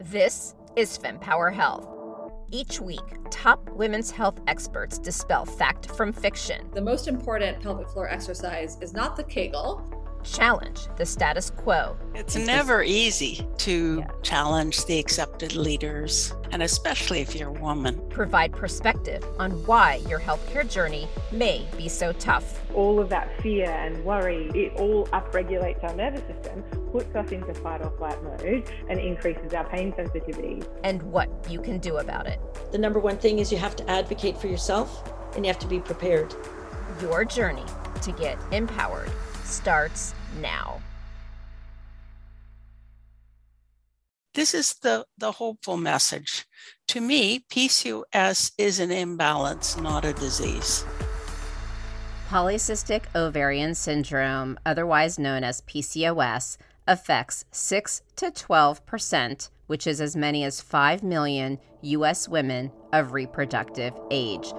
This is FemPower Health. Each week, top women's health experts dispel fact from fiction. The most important pelvic floor exercise is not the Kegel, challenge the status quo. It's never easy to yeah. challenge the accepted leaders, and especially if you're a woman. Provide perspective on why your healthcare journey may be so tough. All of that fear and worry, it all upregulates our nervous system, puts us into fight or flight mode, and increases our pain sensitivity. And what you can do about it. The number one thing is you have to advocate for yourself and you have to be prepared. Your journey to get empowered starts now. This is the, the hopeful message. To me, PCOS is an imbalance, not a disease. Polycystic ovarian syndrome, otherwise known as PCOS, affects 6 to 12 percent, which is as many as 5 million U.S. women of reproductive age.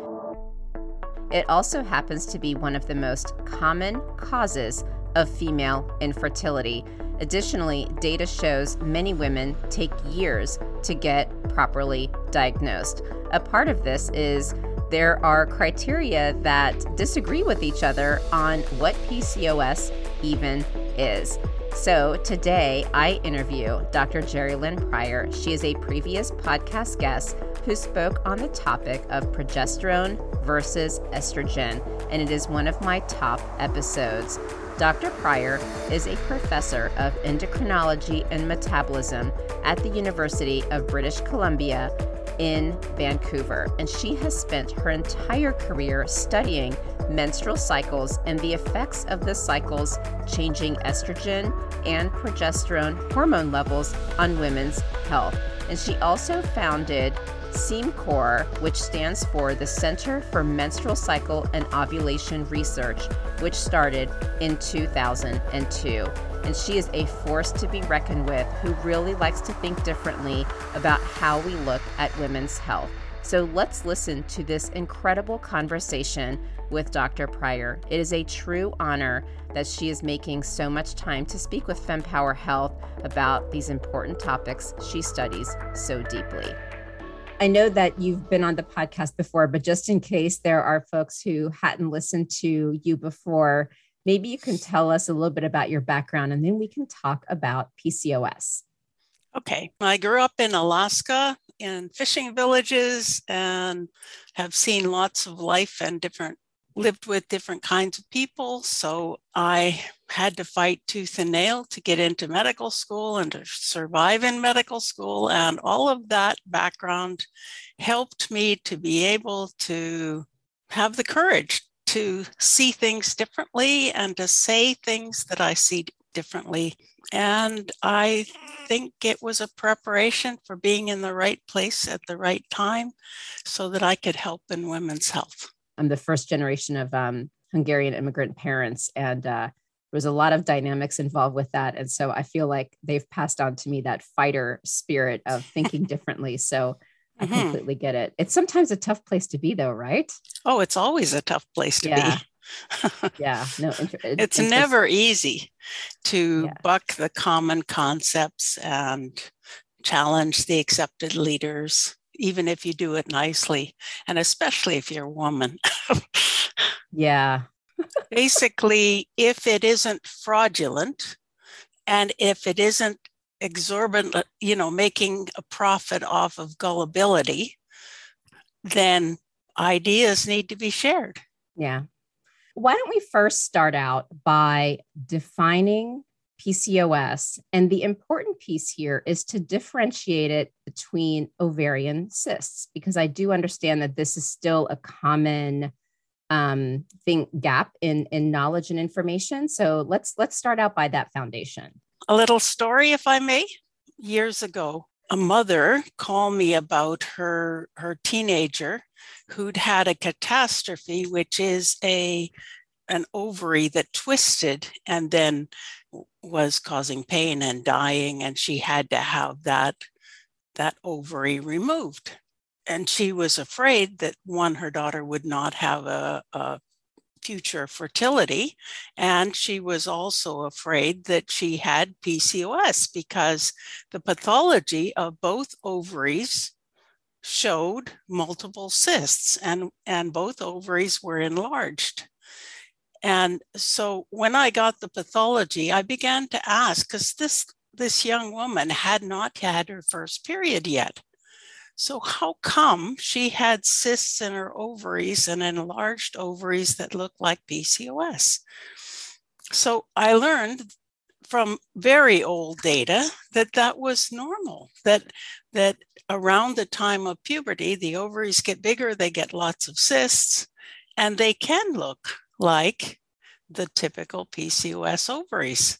It also happens to be one of the most common causes of female infertility. Additionally, data shows many women take years to get properly diagnosed. A part of this is there are criteria that disagree with each other on what PCOS even is. So today I interview Dr. Jerilynn Prior. She is a previous podcast guest who spoke on the topic of progesterone versus estrogen, and it is one of my top episodes. Dr. Prior is a professor of endocrinology and metabolism at the University of British Columbia in Vancouver, and she has spent her entire career studying menstrual cycles and the effects of the cycles changing estrogen and progesterone hormone levels on women's health. And she also founded CeMCOR, which stands for the Center for Menstrual Cycle and Ovulation Research, which started in 2002. And she is a force to be reckoned with who really likes to think differently about how we look at women's health. So let's listen to this incredible conversation with Dr. Prior. It is a true honor that she is making so much time to speak with FemPower Health about these important topics she studies so deeply. I know that you've been on the podcast before, but just in case there are folks who hadn't listened to you before, maybe you can tell us a little bit about your background and then we can talk about PCOS. Okay. I grew up in Alaska in fishing villages and have seen lots of life and different lived with different kinds of people. So I had to fight tooth and nail to get into medical school and to survive in medical school. And all of that background helped me to be able to have the courage to see things differently and to say things that I see differently. And I think it was a preparation for being in the right place at the right time so that I could help in women's health. I'm the first generation of um, Hungarian immigrant parents, and uh, there was a lot of dynamics involved with that. And so I feel like they've passed on to me that fighter spirit of thinking differently. So I mm-hmm. completely get it. It's sometimes a tough place to be, though, right? Oh, it's always a tough place to yeah. be. yeah, no, inter- it's never easy to yeah. buck the common concepts and challenge the accepted leaders even if you do it nicely, and especially if you're a woman. yeah. Basically, if it isn't fraudulent and if it isn't exorbitant, you know, making a profit off of gullibility, then ideas need to be shared. Yeah. Why don't we first start out by defining PCOS. And the important piece here is to differentiate it between ovarian cysts, because I do understand that this is still a common um, thing gap in, in knowledge and information. So let's let's start out by that foundation. A little story, if I may. Years ago, a mother called me about her her teenager who'd had a catastrophe, which is a an ovary that twisted and then was causing pain and dying and she had to have that that ovary removed and she was afraid that one her daughter would not have a, a future fertility. And she was also afraid that she had PCOS because the pathology of both ovaries showed multiple cysts and, and both ovaries were enlarged. And so when I got the pathology, I began to ask because this this young woman had not had her first period yet. So, how come she had cysts in her ovaries and enlarged ovaries that looked like PCOS? So, I learned from very old data that that was normal, that, that around the time of puberty, the ovaries get bigger, they get lots of cysts, and they can look like the typical PCOS ovaries.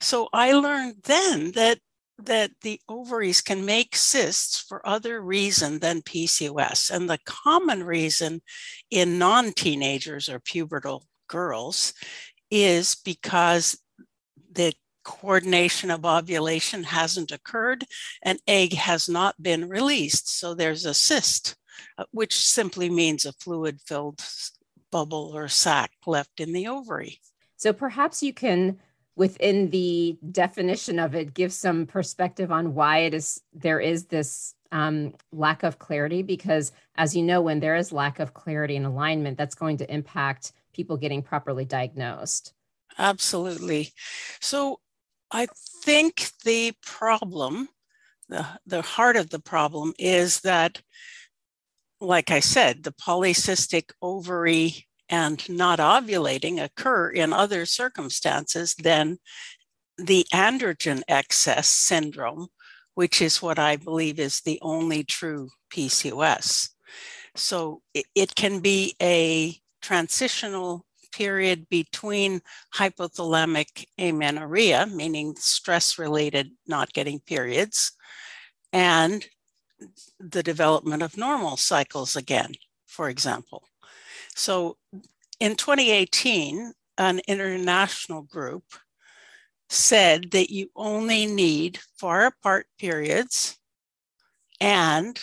So I learned then that that the ovaries can make cysts for other reason than PCOS. And the common reason in non-teenagers or pubertal girls is because the coordination of ovulation hasn't occurred and egg has not been released. So there's a cyst, uh, which simply means a fluid filled bubble or sac left in the ovary. So perhaps you can within the definition of it give some perspective on why it is there is this um, lack of clarity because as you know when there is lack of clarity and alignment that's going to impact people getting properly diagnosed. Absolutely. So i think the problem the, the heart of the problem is that like i said the polycystic ovary and not ovulating occur in other circumstances than the androgen excess syndrome, which is what I believe is the only true PCOS. So it, it can be a transitional period between hypothalamic amenorrhea, meaning stress related not getting periods, and the development of normal cycles again, for example. So in 2018, an international group said that you only need far apart periods and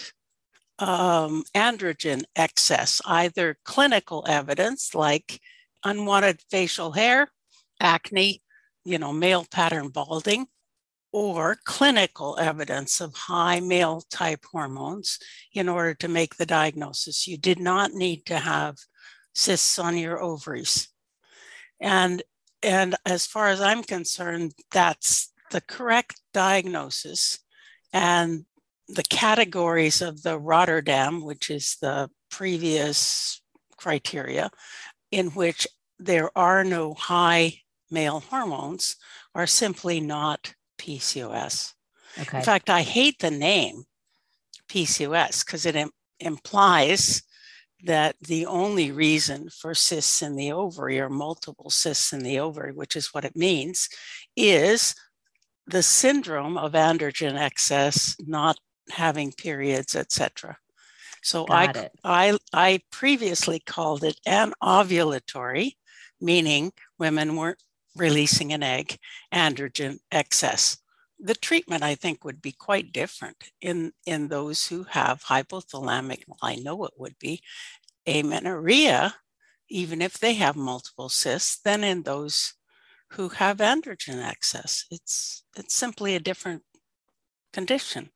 um, androgen excess, either clinical evidence like unwanted facial hair, acne, you know, male pattern balding, or clinical evidence of high male type hormones in order to make the diagnosis. You did not need to have cysts on your ovaries. And, and as far as I'm concerned, that's the correct diagnosis. And the categories of the Rotterdam, which is the previous criteria, in which there are no high male hormones, are simply not PCOS. Okay. In fact, I hate the name PCOS because it Im- implies that the only reason for cysts in the ovary or multiple cysts in the ovary, which is what it means, is the syndrome of androgen excess, not having periods, etc. So I, I, I previously called it anovulatory, meaning women weren't releasing an egg, androgen excess. The treatment, I think, would be quite different in, in those who have hypothalamic, well, I know it would be, amenorrhea, even if they have multiple cysts, than in those who have androgen excess. It's, it's simply a different condition.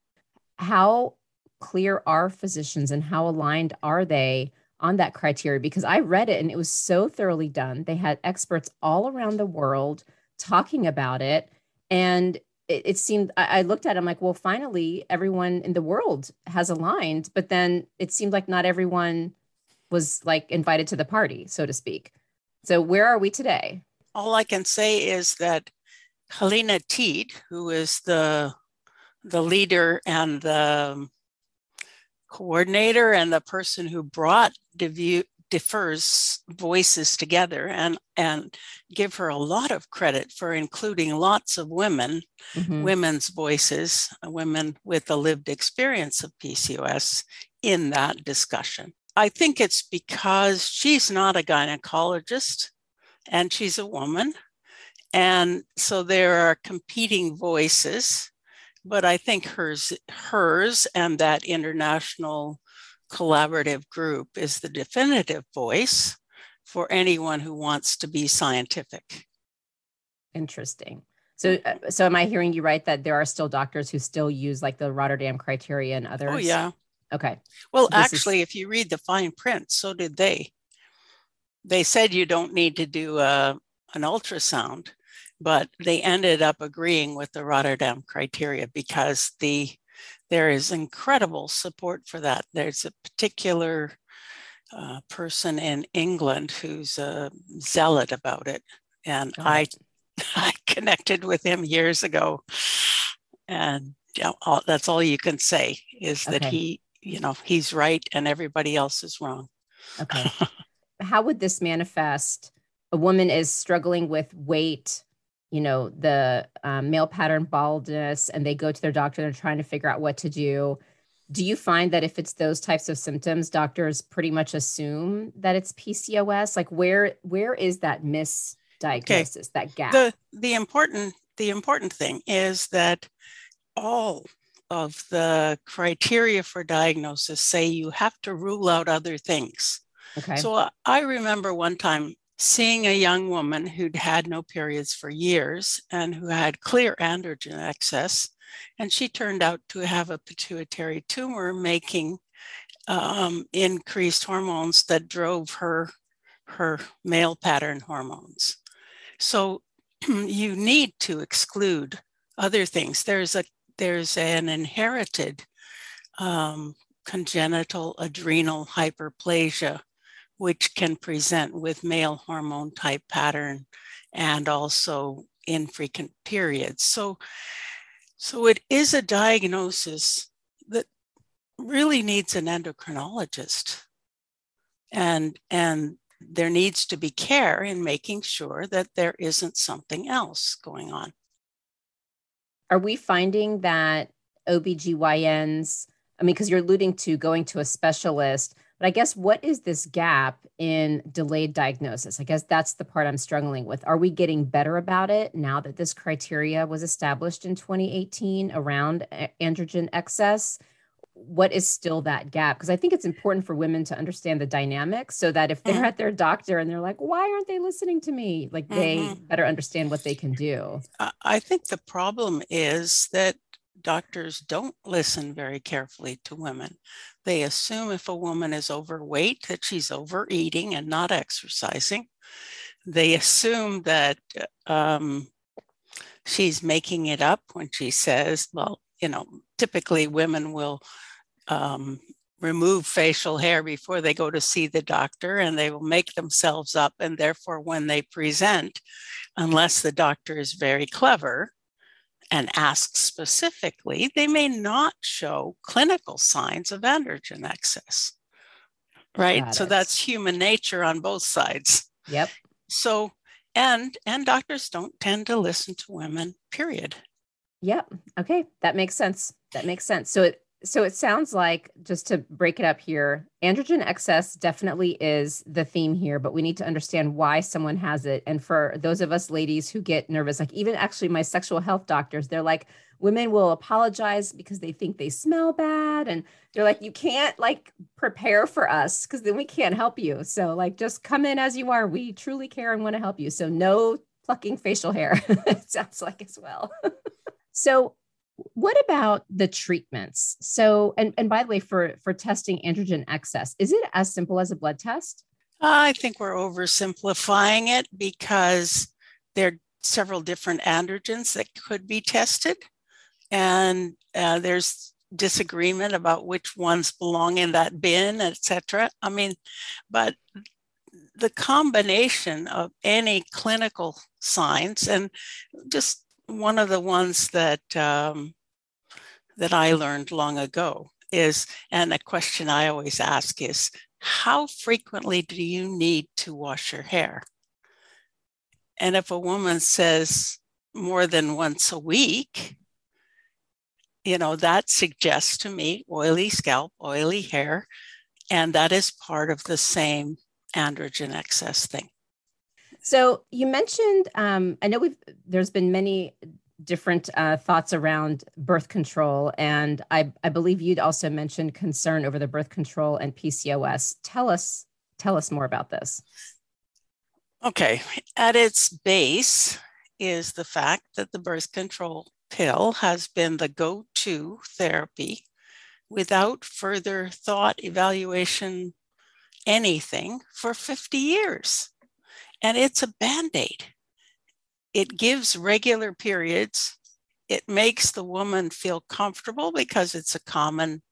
How clear are physicians and how aligned are they on that criteria because I read it and it was so thoroughly done. They had experts all around the world talking about it. And it, it seemed, I, I looked at it, I'm like, well, finally, everyone in the world has aligned. But then it seemed like not everyone was like invited to the party, so to speak. So where are we today? All I can say is that Helena Teede, who is the the leader and the coordinator and the person who brought differs voices together and and give her a lot of credit for including lots of women mm-hmm. women's voices women with a lived experience of pcos in that discussion i think it's because she's not a gynecologist and she's a woman and so there are competing voices but I think hers, hers and that international collaborative group is the definitive voice for anyone who wants to be scientific. Interesting. So, uh, so am I hearing you right that there are still doctors who still use like the Rotterdam criteria and others? Oh, yeah. Okay. Well, actually, is... if you read the fine print, so did they. They said you don't need to do a, uh, an ultrasound, but they ended up agreeing with the Rotterdam criteria because the there is incredible support for that. There's a particular uh, person in England who's a zealot about it, and oh. I I connected with him years ago, and you know, all, that's all you can say is that okay. he you know he's right and everybody else is wrong. Okay, how would this manifest? A woman is struggling with weight you know the um, male pattern baldness and they go to their doctor and they're trying to figure out what to do. Do you find that if it's those types of symptoms doctors pretty much assume that it's pcos like where where is that misdiagnosis okay. that gap? The the important the important thing is that all of the criteria for diagnosis say you have to rule out other things. Okay. So i remember one time seeing a young woman who'd had no periods for years and who had clear androgen excess and she turned out to have a pituitary tumor making um, increased hormones that drove her her male pattern hormones. So you need to exclude other things. There's a there's an inherited um, congenital adrenal hyperplasia, which can present with male hormone type pattern and also infrequent periods. So so it is a diagnosis that really needs an endocrinologist. And, and there needs to be care in making sure that there isn't something else going on. Are we finding that OBGYNs, I mean, because you're alluding to going to a specialist, but I guess what is this gap in delayed diagnosis? I guess that's the part I'm struggling with. Are we getting better about it now that this criteria was established in 2018 around androgen excess? What is still that gap? Because I think it's important for women to understand the dynamics so that if they're mm-hmm. at their doctor and they're like, why aren't they listening to me? Like they mm-hmm. better understand what they can do. I think the problem is that doctors don't listen very carefully to women. They assume if a woman is overweight that she's overeating and not exercising. They assume that um, she's making it up when she says, well, you know, typically women will um, remove facial hair before they go to see the doctor and they will make themselves up. And therefore, when they present, unless the doctor is very clever, and ask specifically, they may not show clinical signs of androgen excess. Right. Got so it. that's human nature on both sides. Yep. So and and doctors don't tend to listen to women, period. Yep. Okay. That makes sense. That makes sense. So it so it sounds like just to break it up here androgen excess definitely is the theme here but we need to understand why someone has it. And for those of us ladies who get nervous like even actually my sexual health doctors they're like women will apologize because they think they smell bad. And they're like you can't like prepare for us because then we can't help you. So like just come in as you are. We truly care and want to help you. So no plucking facial hair it sounds like as well. So what about the treatments? So, and, and by the way, for, for testing androgen excess, is it as simple as a blood test? I think we're oversimplifying it because there are several different androgens that could be tested. And uh, there's disagreement about which ones belong in that bin, etc. I mean, but the combination of any clinical signs and just one of the ones that um, that I learned long ago is, and a question I always ask is, how frequently do you need to wash your hair? And if a woman says more than once a week, you know, that suggests to me oily scalp, oily hair, and that is part of the same androgen excess thing. So you mentioned, um, I know we've there's been many different uh, thoughts around birth control, and I, I believe you'd also mentioned concern over the birth control and PCOS. Tell us tell us more about this. Okay, at its base is the fact that the birth control pill has been the go to therapy without further thought, evaluation, anything for 50 years. And it's a band aid. It gives regular periods. It makes the woman feel comfortable because it's a common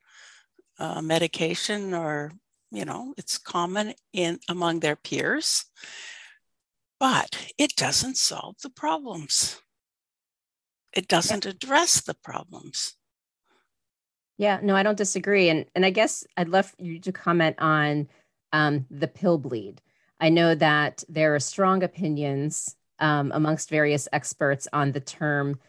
uh, medication or, you know, it's common in among their peers. But it doesn't solve the problems. It doesn't address the problems. Yeah, no, I don't disagree. And and I guess I'd love you to comment on um, the pill bleed. I know that there are strong opinions um, amongst various experts on the term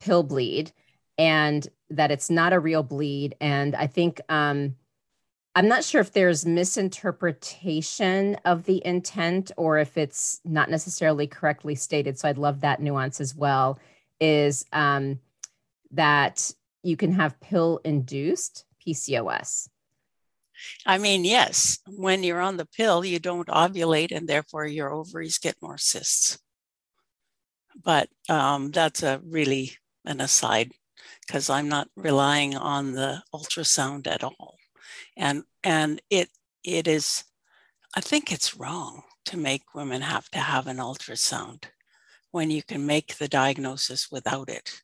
pill bleed and that it's not a real bleed. And I think um, I'm not sure if there's misinterpretation of the intent or if it's not necessarily correctly stated. So I'd love that nuance as well. Is um, that you can have pill induced PCOS. I mean, yes, when you're on the pill, you don't ovulate and therefore your ovaries get more cysts. But um, that's a really an aside because I'm not relying on the ultrasound at all. And and it it is I think it's wrong to make women have to have an ultrasound when you can make the diagnosis without it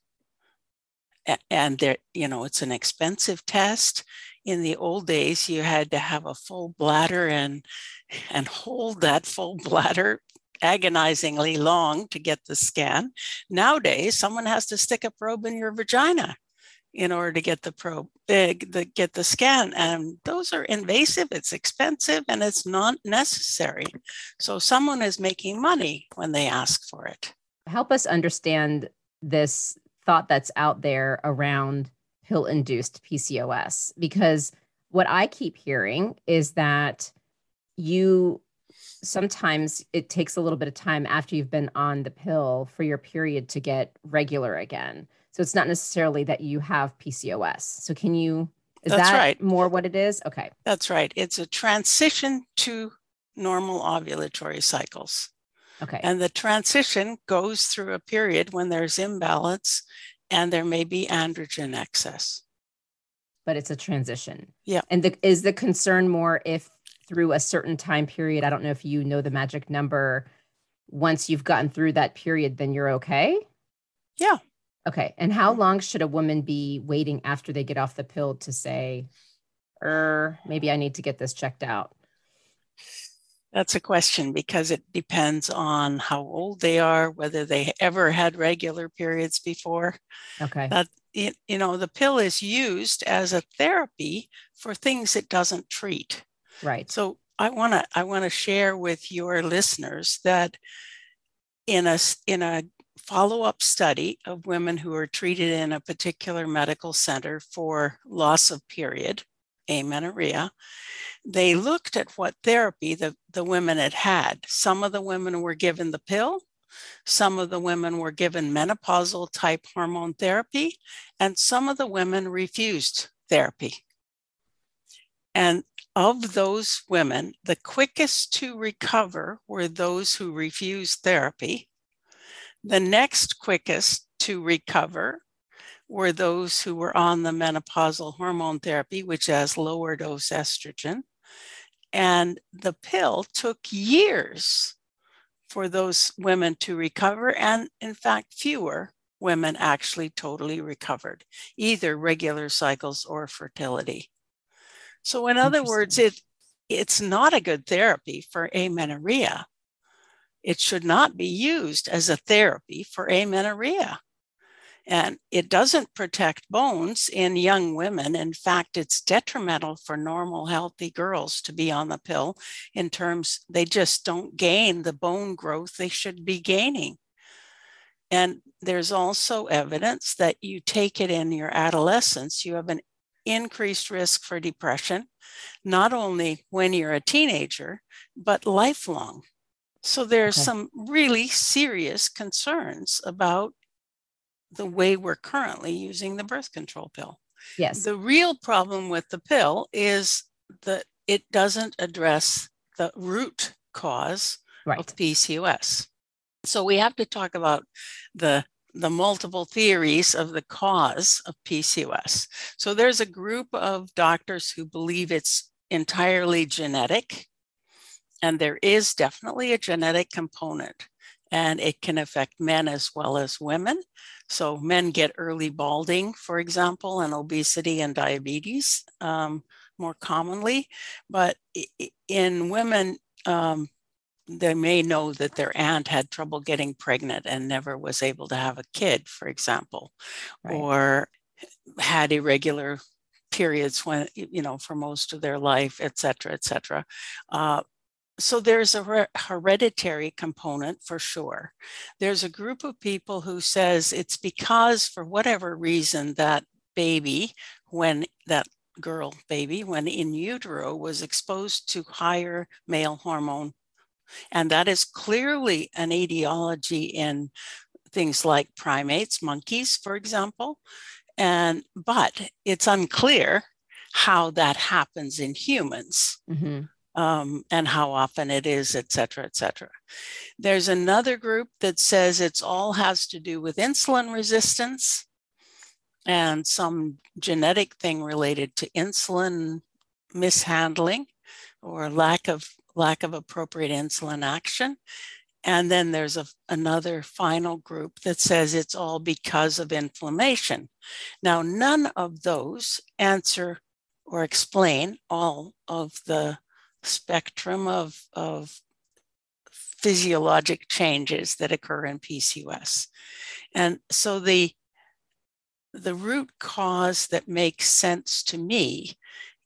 and there you know it's an expensive test in the old days you had to have a full bladder and and hold that full bladder agonizingly long to get the scan. Nowadays someone has to stick a probe in your vagina in order to get the probe big the get the scan and those are invasive it's expensive and it's not necessary. So someone is making money when they ask for it. Help us understand this thought that's out there around pill induced PCOS because what I keep hearing is that you sometimes it takes a little bit of time after you've been on the pill for your period to get regular again. So it's not necessarily that you have PCOS. So can you is That's that right. more what it is? Okay. That's right. It's a transition to normal ovulatory cycles. Okay. And the transition goes through a period when there's imbalance and there may be androgen excess. But it's a transition. Yeah. And the, is the concern more if through a certain time period, I don't know if you know the magic number, once you've gotten through that period, then you're okay? Yeah. Okay. And how long should a woman be waiting after they get off the pill to say, er, maybe I need to get this checked out? That's a question because it depends on how old they are, whether they ever had regular periods before. Okay. That it, you know, the pill is used as a therapy for things it doesn't treat. Right. So I want to I want to share with your listeners that in a in a follow-up study of women who are treated in a particular medical center for loss of period, amenorrhea, they looked at what therapy the, the women had had. Some of the women were given the pill, some of the women were given menopausal type hormone therapy, and some of the women refused therapy. And of those women, the quickest to recover were those who refused therapy. The next quickest to recover were those who were on the menopausal hormone therapy, which has lower dose estrogen. And the pill took years for those women to recover. And in fact, fewer women actually totally recovered, either regular cycles or fertility. So, in other words, it, it's not a good therapy for amenorrhea. It should not be used as a therapy for amenorrhea. And it doesn't protect bones in young women. In fact, it's detrimental for normal, healthy girls to be on the pill in terms they just don't gain the bone growth they should be gaining. And there's also evidence that you take it in your adolescence, you have an increased risk for depression, not only when you're a teenager, but lifelong. So there's okay. some really serious concerns about the way we're currently using the birth control pill. Yes. The real problem with the pill is that it doesn't address the root cause right. of PCOS. So we have to talk about the the multiple theories of the cause of PCOS. So there's a group of doctors who believe it's entirely genetic, and there is definitely a genetic component, and it can affect men as well as women. So men get early balding, for example, and obesity and diabetes um, more commonly, but in women. Um, they may know that their aunt had trouble getting pregnant and never was able to have a kid, for example, right. or had irregular periods when you know for most of their life et cetera et cetera uh, so there's a hereditary component for sure there's a group of people who says it's because for whatever reason that baby when that girl baby when in utero was exposed to higher male hormone and that is clearly an etiology in things like primates, monkeys, for example. And but it's unclear how that happens in humans. Mm-hmm. Um, and how often it is, et cetera, et cetera. There's another group that says it's all has to do with insulin resistance and some genetic thing related to insulin mishandling or lack of lack of appropriate insulin action. And then there's a, another final group that says it's all because of inflammation. Now, none of those answer or explain all of the spectrum of, of physiologic changes that occur in PCOS. And so the, the root cause that makes sense to me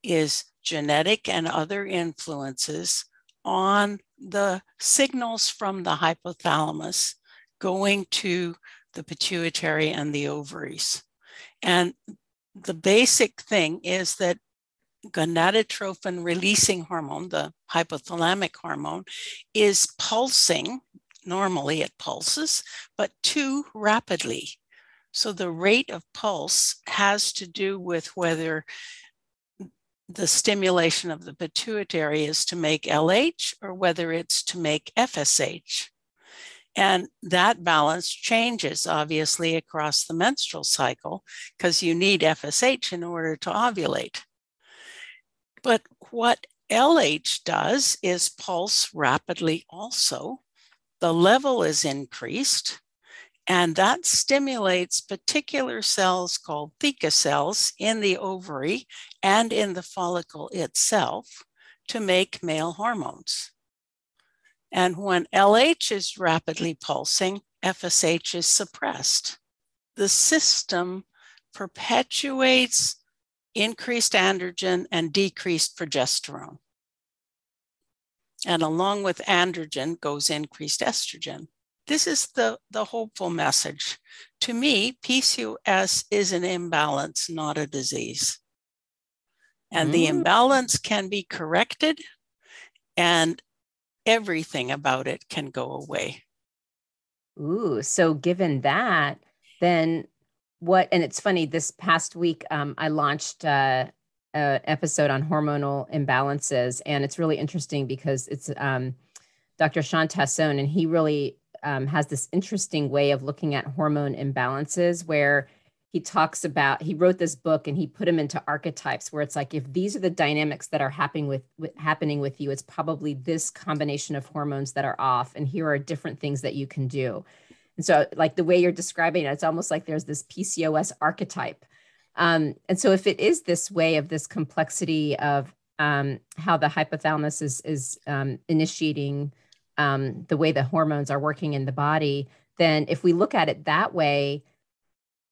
is genetic and other influences on the signals from the hypothalamus going to the pituitary and the ovaries. And the basic thing is that gonadotropin releasing hormone, the hypothalamic hormone, is pulsing. Normally it pulses, but too rapidly. So the rate of pulse has to do with whether the stimulation of the pituitary is to make LH or whether it's to make FSH. And that balance changes obviously across the menstrual cycle because you need FSH in order to ovulate. But what LH does is pulse rapidly also. The level is increased, and that stimulates particular cells called theca cells in the ovary and in the follicle itself to make male hormones. And when LH is rapidly pulsing, FSH is suppressed. The system perpetuates increased androgen and decreased progesterone. And along with androgen goes increased estrogen. This is the, the hopeful message. To me, PCOS is an imbalance, not a disease. And mm. the imbalance can be corrected, and everything about it can go away. Ooh, so given that, then what? And it's funny. This past week, um, I launched uh, an episode on hormonal imbalances, and it's really interesting because it's um, Dr. Sean Tassone, and he really um, has this interesting way of looking at hormone imbalances where he talks about he wrote this book and he put them into archetypes where it's like if these are the dynamics that are happening with, with, happening with you it's probably this combination of hormones that are off and here are different things that you can do and so like the way you're describing it it's almost like there's this pcos archetype um, and so if it is this way of this complexity of um, how the hypothalamus is is um, initiating um, the way the hormones are working in the body, then if we look at it that way,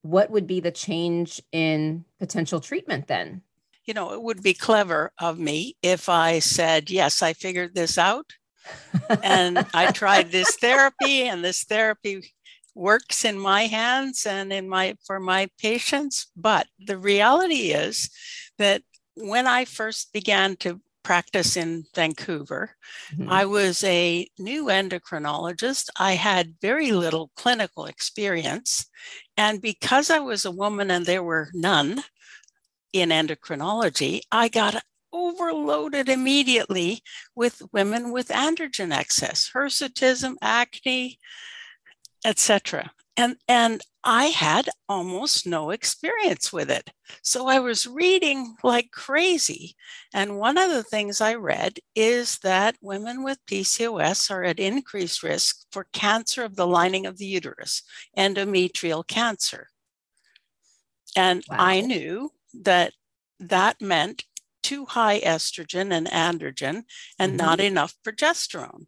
what would be the change in potential treatment then? You know, it would be clever of me if I said, Yes, I figured this out. and I tried this therapy, and this therapy works in my hands and in my for my patients but the reality is that when i first began to practice in Vancouver. Mm-hmm. I was a new endocrinologist. I had very little clinical experience. And because I was a woman and there were none in endocrinology, I got overloaded immediately with women with androgen excess, hirsutism, acne, etc. And, and I had almost no experience with it. So I was reading like crazy. And one of the things I read is that women with PCOS are at increased risk for cancer of the lining of the uterus, endometrial cancer. And wow. I knew that that meant too high estrogen and androgen and mm-hmm. not enough progesterone.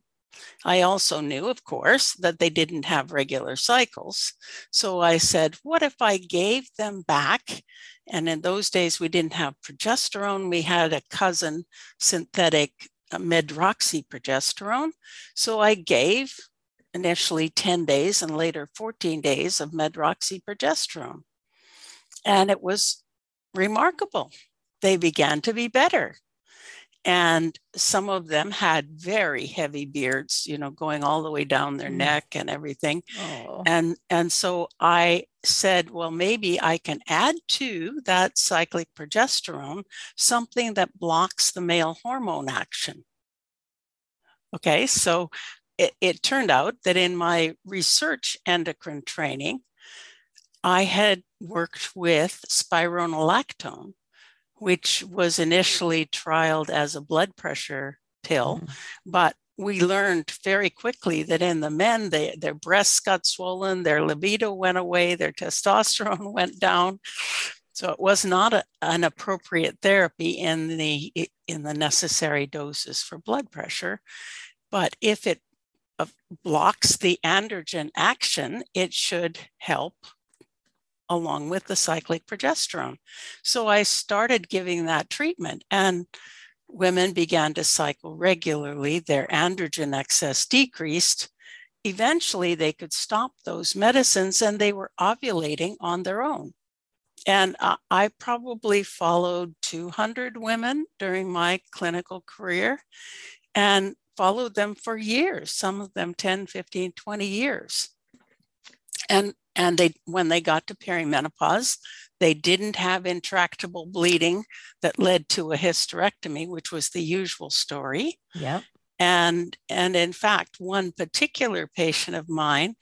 I also knew, of course, that they didn't have regular cycles. So I said, what if I gave them back? And in those days, we didn't have progesterone. We had a cousin synthetic uh, medroxyprogesterone. So I gave initially 10 days and later 14 days of medroxyprogesterone. And it was remarkable. They began to be better and some of them had very heavy beards you know going all the way down their mm. neck and everything oh. and and so i said well maybe i can add to that cyclic progesterone something that blocks the male hormone action okay so it, it turned out that in my research endocrine training i had worked with spironolactone which was initially trialed as a blood pressure pill, mm. but we learned very quickly that in the men, they, their breasts got swollen, their libido went away, their testosterone went down. So it was not a, an appropriate therapy in the in the necessary doses for blood pressure. But if it uh, blocks the androgen action, it should help along with the cyclic progesterone. So I started giving that treatment, and women began to cycle regularly. Their androgen excess decreased. Eventually, they could stop those medicines and they were ovulating on their own. And I probably followed 200 women during my clinical career and followed them for years, some of them 10, 15, 20 years. And and they when they got to perimenopause they didn't have intractable bleeding that led to a hysterectomy which was the usual story. Yeah and and in fact one particular patient of mine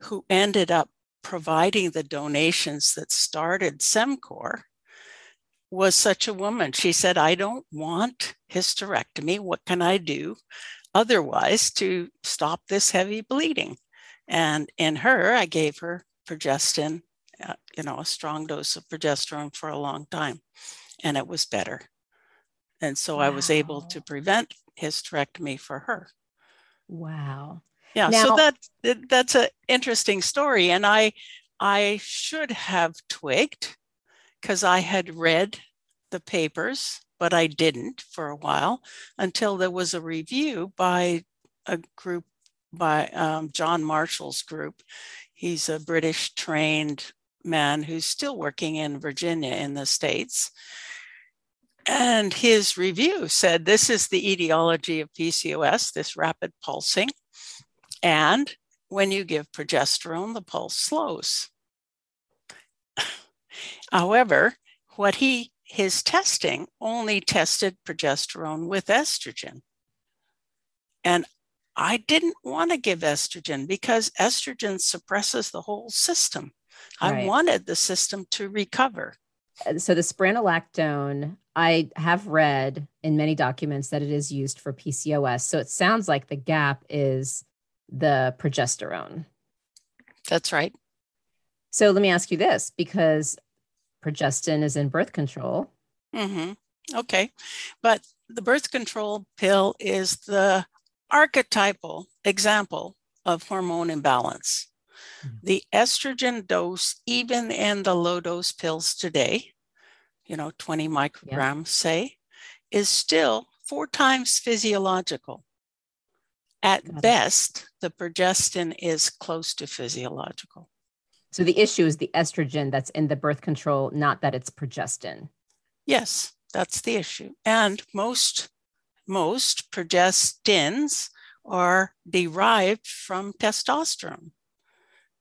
who ended up providing the donations that started CeMCOR was such a woman. She said i don't want hysterectomy. What can i do otherwise to stop this heavy bleeding and in her i gave her progestin, uh, you know, a strong dose of progesterone for a long time, and it was better. And so wow. I was able to prevent hysterectomy for her. Wow. Yeah, now, so that that's an interesting story, and I I should have twigged because I had read the papers, but I didn't for a while until there was a review by a group by um, John Marshall's group He's a British trained man who's still working in Virginia in the States. And his review said this is the etiology of PCOS, this rapid pulsing. And when you give progesterone, the pulse slows. However, what he his testing only tested progesterone with estrogen. And I didn't want to give estrogen because estrogen suppresses the whole system. Right. I wanted the system to recover. Uh, so the spironolactone, I have read in many documents that it is used for PCOS. So it sounds like the gap is the progesterone. That's right. So let me ask you this because progestin is in birth control. Mm-hmm. Okay. But the birth control pill is the archetypal example of hormone imbalance. Mm-hmm. The estrogen dose, even in the low dose pills today, you know, 20 micrograms, yeah. say, is still four times physiological. At Got best, it. the progestin is close to physiological. So the issue is the estrogen that's in the birth control, not that it's progestin. Yes, that's the issue. And most most progestins are derived from testosterone.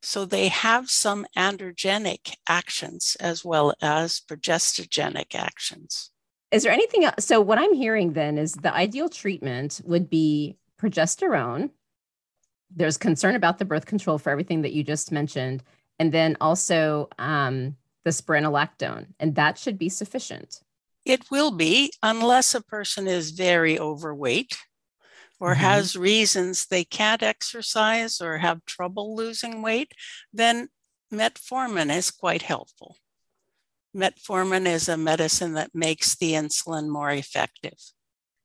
So they have some androgenic actions as well as progestogenic actions. Is there anything else? So, what I'm hearing then is the ideal treatment would be progesterone. There's concern about the birth control for everything that you just mentioned. And then also um, the spironolactone, and that should be sufficient. It will be, unless a person is very overweight or mm-hmm. has reasons they can't exercise or have trouble losing weight, then metformin is quite helpful. Metformin is a medicine that makes the insulin more effective.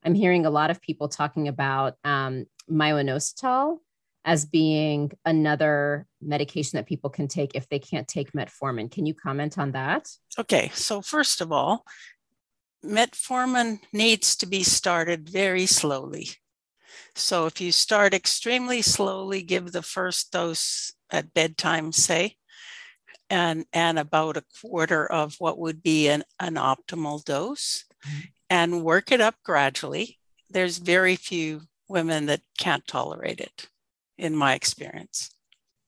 I'm hearing a lot of people talking about um, myo-inositol as being another medication that people can take if they can't take metformin. Can you comment on that? Okay, so first of all, metformin needs to be started very slowly. So if you start extremely slowly, give the first dose at bedtime, say, and, and about a quarter of what would be an, an optimal dose, mm-hmm. and work it up gradually. There's very few women that can't tolerate it in my experience.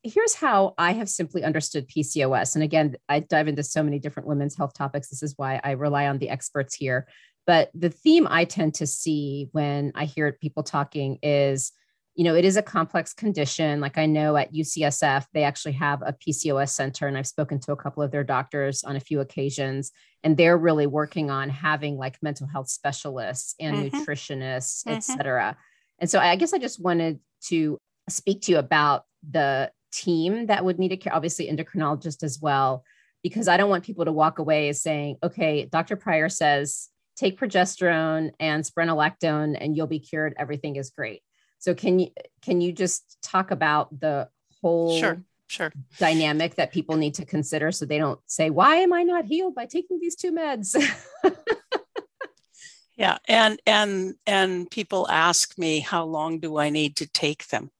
Here's how I have simply understood PCOS. And again, I dive into so many different women's health topics. This is why I rely on the experts here. But the theme I tend to see when I hear people talking is, you know, it is a complex condition. Like I know at UCSF, they actually have a PCOS center, and I've spoken to a couple of their doctors on a few occasions, and they're really working on having like mental health specialists and mm-hmm. nutritionists, mm-hmm. et cetera. And so I guess I just wanted to speak to you about the team that would need a care, obviously endocrinologist as well, because I don't want people to walk away saying, okay, Dr. Prior says take progesterone and spironolactone and you'll be cured. Everything is great. So can you can you just talk about the whole sure, sure. dynamic that people need to consider so they don't say, why am I not healed by taking these two meds? yeah, and and and people ask me how long do I need to take them?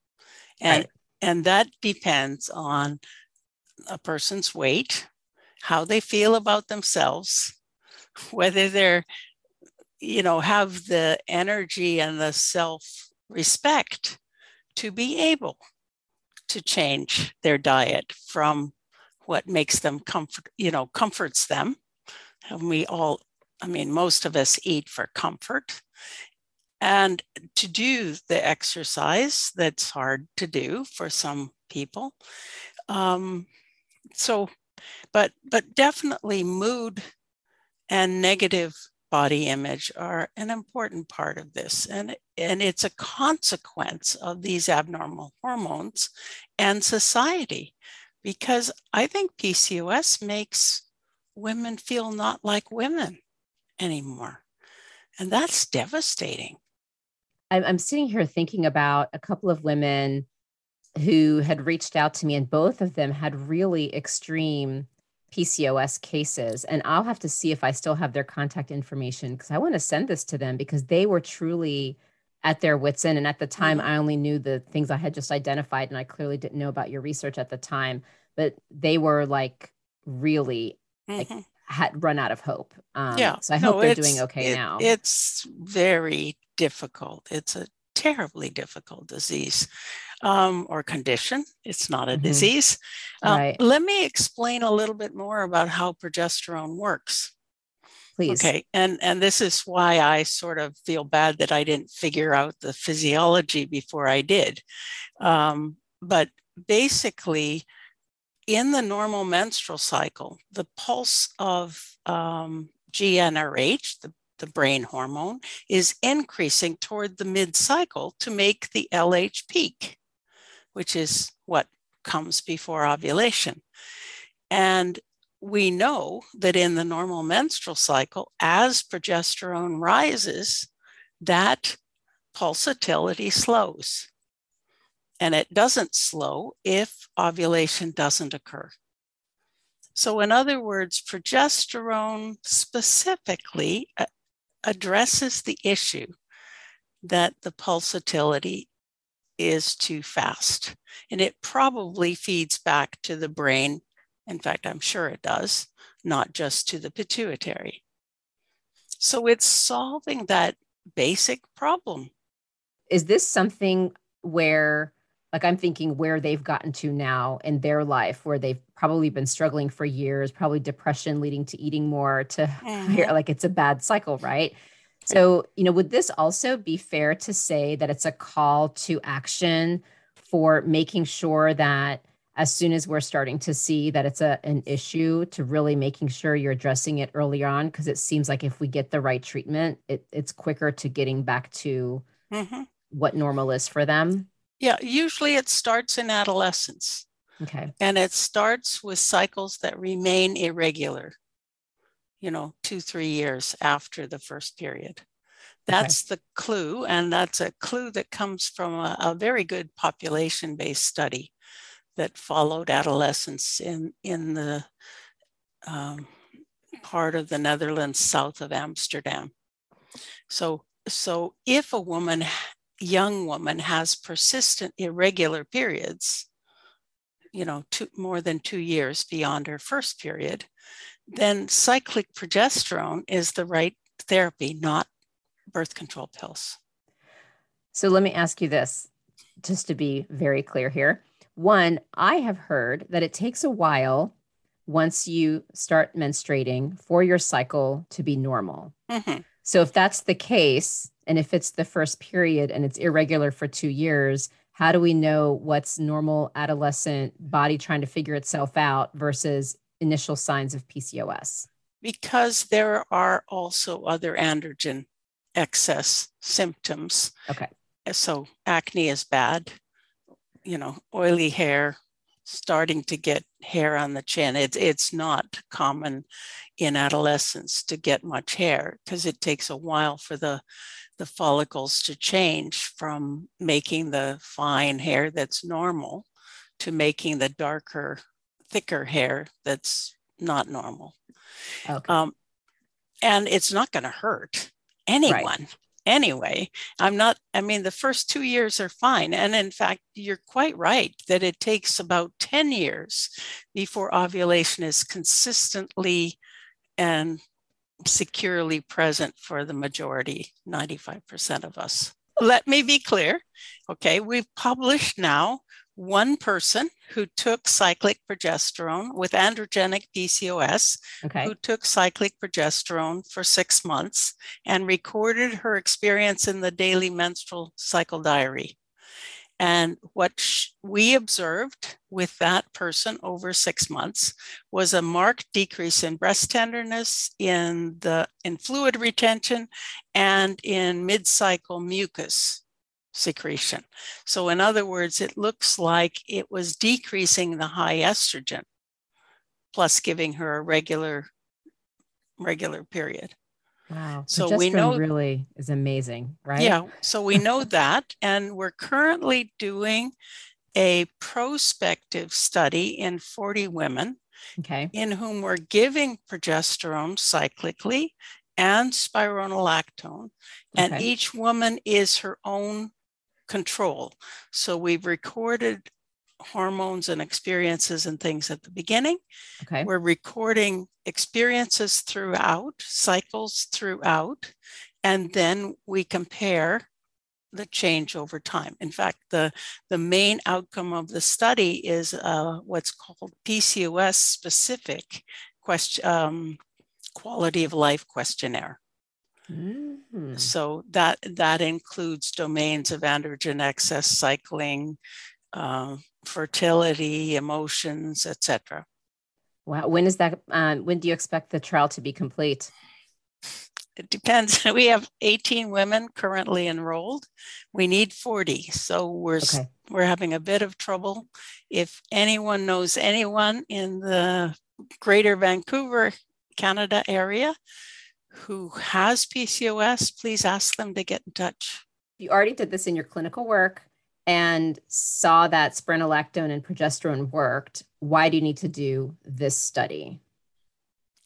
And, right. And that depends on a person's weight, how they feel about themselves, whether they're, you know, have the energy and the self respect to be able to change their diet from what makes them comfort, you know, comforts them. And we all, I mean, most of us eat for comfort and to do the exercise that's hard to do for some people. Um, so but but definitely mood and negative body image are an important part of this and and it's a consequence of these abnormal hormones and society because i think pcos makes women feel not like women anymore and that's devastating I'm, I'm sitting here thinking about a couple of women who had reached out to me, and both of them had really extreme PCOS cases. And I'll have to see if I still have their contact information because I want to send this to them because they were truly at their wits' end. And at the time. I only knew the things I had just identified, and I clearly didn't know about your research at the time. But they were like really mm-hmm. like had run out of hope. Um, yeah. So I no, hope they're doing okay it, now. It's very difficult. It's a terribly difficult disease um, or condition. It's not a mm-hmm. disease. Um, right. Let me explain a little bit more about how progesterone works. Please. Okay, and and this is why I sort of feel bad that I didn't figure out the physiology before I did. Um, but basically, in the normal menstrual cycle, the pulse of um, GnRH, the, the brain hormone, is increasing toward the mid cycle to make the LH peak, which is what comes before ovulation. And we know that in the normal menstrual cycle, as progesterone rises, that pulsatility slows and it doesn't slow if ovulation doesn't occur. So, in other words, progesterone specifically uh, addresses the issue that the pulsatility is too fast. And it probably feeds back to the brain. In fact, I'm sure it does, not just to the pituitary. So, it's solving that basic problem. Is this something where like I'm thinking where they've gotten to now in their life, where they've probably been struggling for years, probably depression leading to eating more, to Mhm. like it's a bad cycle, right? So, you know, would this also be fair to say that it's a call to action for making sure that as soon as we're starting to see that it's a an issue to really making sure you're addressing it early on because it seems like if we get the right treatment it, it's quicker to getting back to Mhm. what normal is for them Yeah, usually it starts in adolescence okay and it starts with cycles that remain irregular, you know, two, three years after the first period. That's the clue. And that's a clue that comes from a, a very good population based study that followed adolescents in, in the um, part of the Netherlands south of Amsterdam. So, so if a woman, young woman, has persistent irregular periods, you know, two, more than two years beyond her first period, then cyclic progesterone is the right therapy, not birth control pills. so let me ask you this just to be very clear here one i have heard that it takes a while once you start menstruating for your cycle to be normal Mhm. So if that's the case, and if it's the first period and it's irregular for two years, how do we know what's normal adolescent body trying to figure itself out versus initial signs of PCOS? Because there are also other androgen excess symptoms. Okay. So acne is bad, you know, oily hair, starting to get hair on the chin. It's it's not common in adolescence to get much hair because it takes a while for the the follicles to change from making the fine hair that's normal to making the darker, thicker hair that's not normal. Okay. Um, and it's not going to hurt anyone anyway. I'm not, I mean, the first two years are fine. And in fact, you're quite right that it takes about 10 years before ovulation is consistently and securely present for the majority, 95% of us. Let me be clear. Okay, we've published now one person who took cyclic progesterone with androgenic PCOS okay. who took cyclic progesterone for six months and recorded her experience in the daily menstrual cycle diary. And what sh- we observed with that person over six months was a marked decrease in breast tenderness, in the in fluid retention, and in mid-cycle mucus secretion. So, in other words, it looks like it was decreasing the high estrogen, plus giving her a regular regular period. Wow. So we know- really is amazing, right? Yeah, so we know that, and we're currently doing a prospective study in 40 women Okay. in whom we're giving progesterone cyclically and spironolactone, and Okay. each woman is her own control. So we've recorded hormones and experiences and things at the beginning. Okay. We're recording experiences throughout, cycles throughout, and then we compare the change over time. In fact, the, the main outcome of the study is uh, what's called PCOS specific question, um, quality of life questionnaire. Mhm. So that that includes domains of androgen excess, cycling, uh, fertility, emotions, etc. Wow. When is that? Um, when do you expect the trial to be complete? It depends. We have 18 women currently enrolled. We need 40, so we're Okay. we're having a bit of trouble. If anyone knows anyone in the Greater Vancouver, Canada area who has PCOS, please ask them to get in touch. You already did this in your clinical work and saw that spironolactone and progesterone worked. Why do you need to do this study?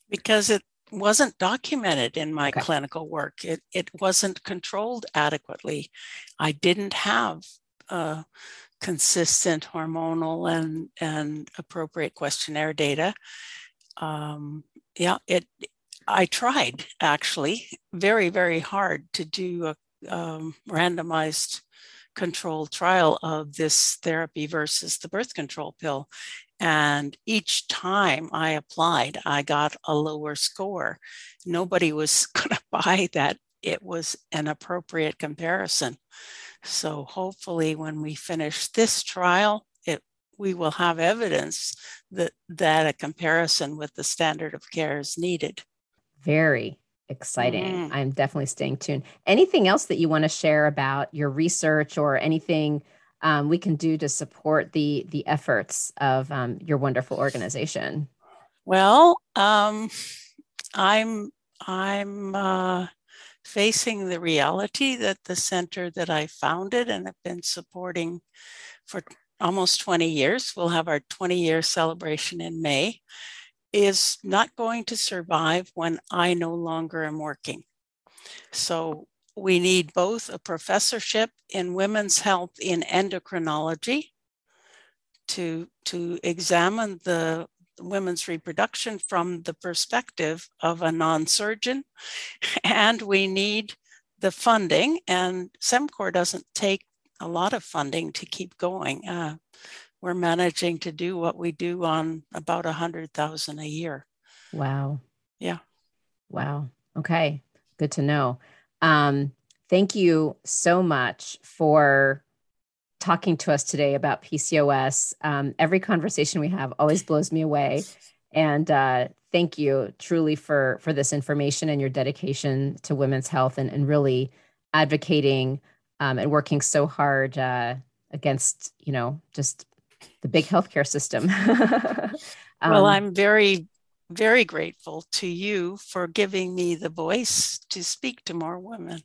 because it wasn't documented in my Okay. clinical work. It, it wasn't controlled adequately. I didn't have uh, consistent hormonal and, and appropriate questionnaire data. Um, yeah, it. I tried actually very, very hard to do a um, randomized controlled trial of this therapy versus the birth control pill. And each time I applied, I got a lower score. Nobody was going to buy that it was an appropriate comparison. So hopefully, when we finish this trial, it we will have evidence that that a comparison with the standard of care is needed. Very exciting. Mm. I'm definitely staying tuned. Anything else that you want to share about your research or anything um, we can do to support the the efforts of um, your wonderful organization? Well, um, I'm I'm uh, facing the reality that the center that I founded and have been supporting for almost 20 years, we'll have our 20 year celebration in May, is not going to survive when I no longer am working. So we need both a professorship in women's health in endocrinology to, to examine the women's reproduction from the perspective of a non surgeon. And we need the funding, and CeMCOR doesn't take a lot of funding to keep going. Uh, we're managing to do what we do on about a hundred thousand a year. Wow. Yeah. Wow. Okay. Good to know. Um, thank you so much for talking to us today about PCOS. Um, every conversation we have always blows me away. And uh, thank you truly for for this information and your dedication to women's health and, and really advocating um, and working so hard uh, against, you know, just the big healthcare system. um, well, I'm very, very grateful to you for giving me the voice to speak to more women.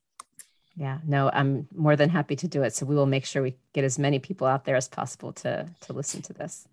Yeah, no, I'm more than happy to do it. So we will make sure we get as many people out there as possible to to listen to this.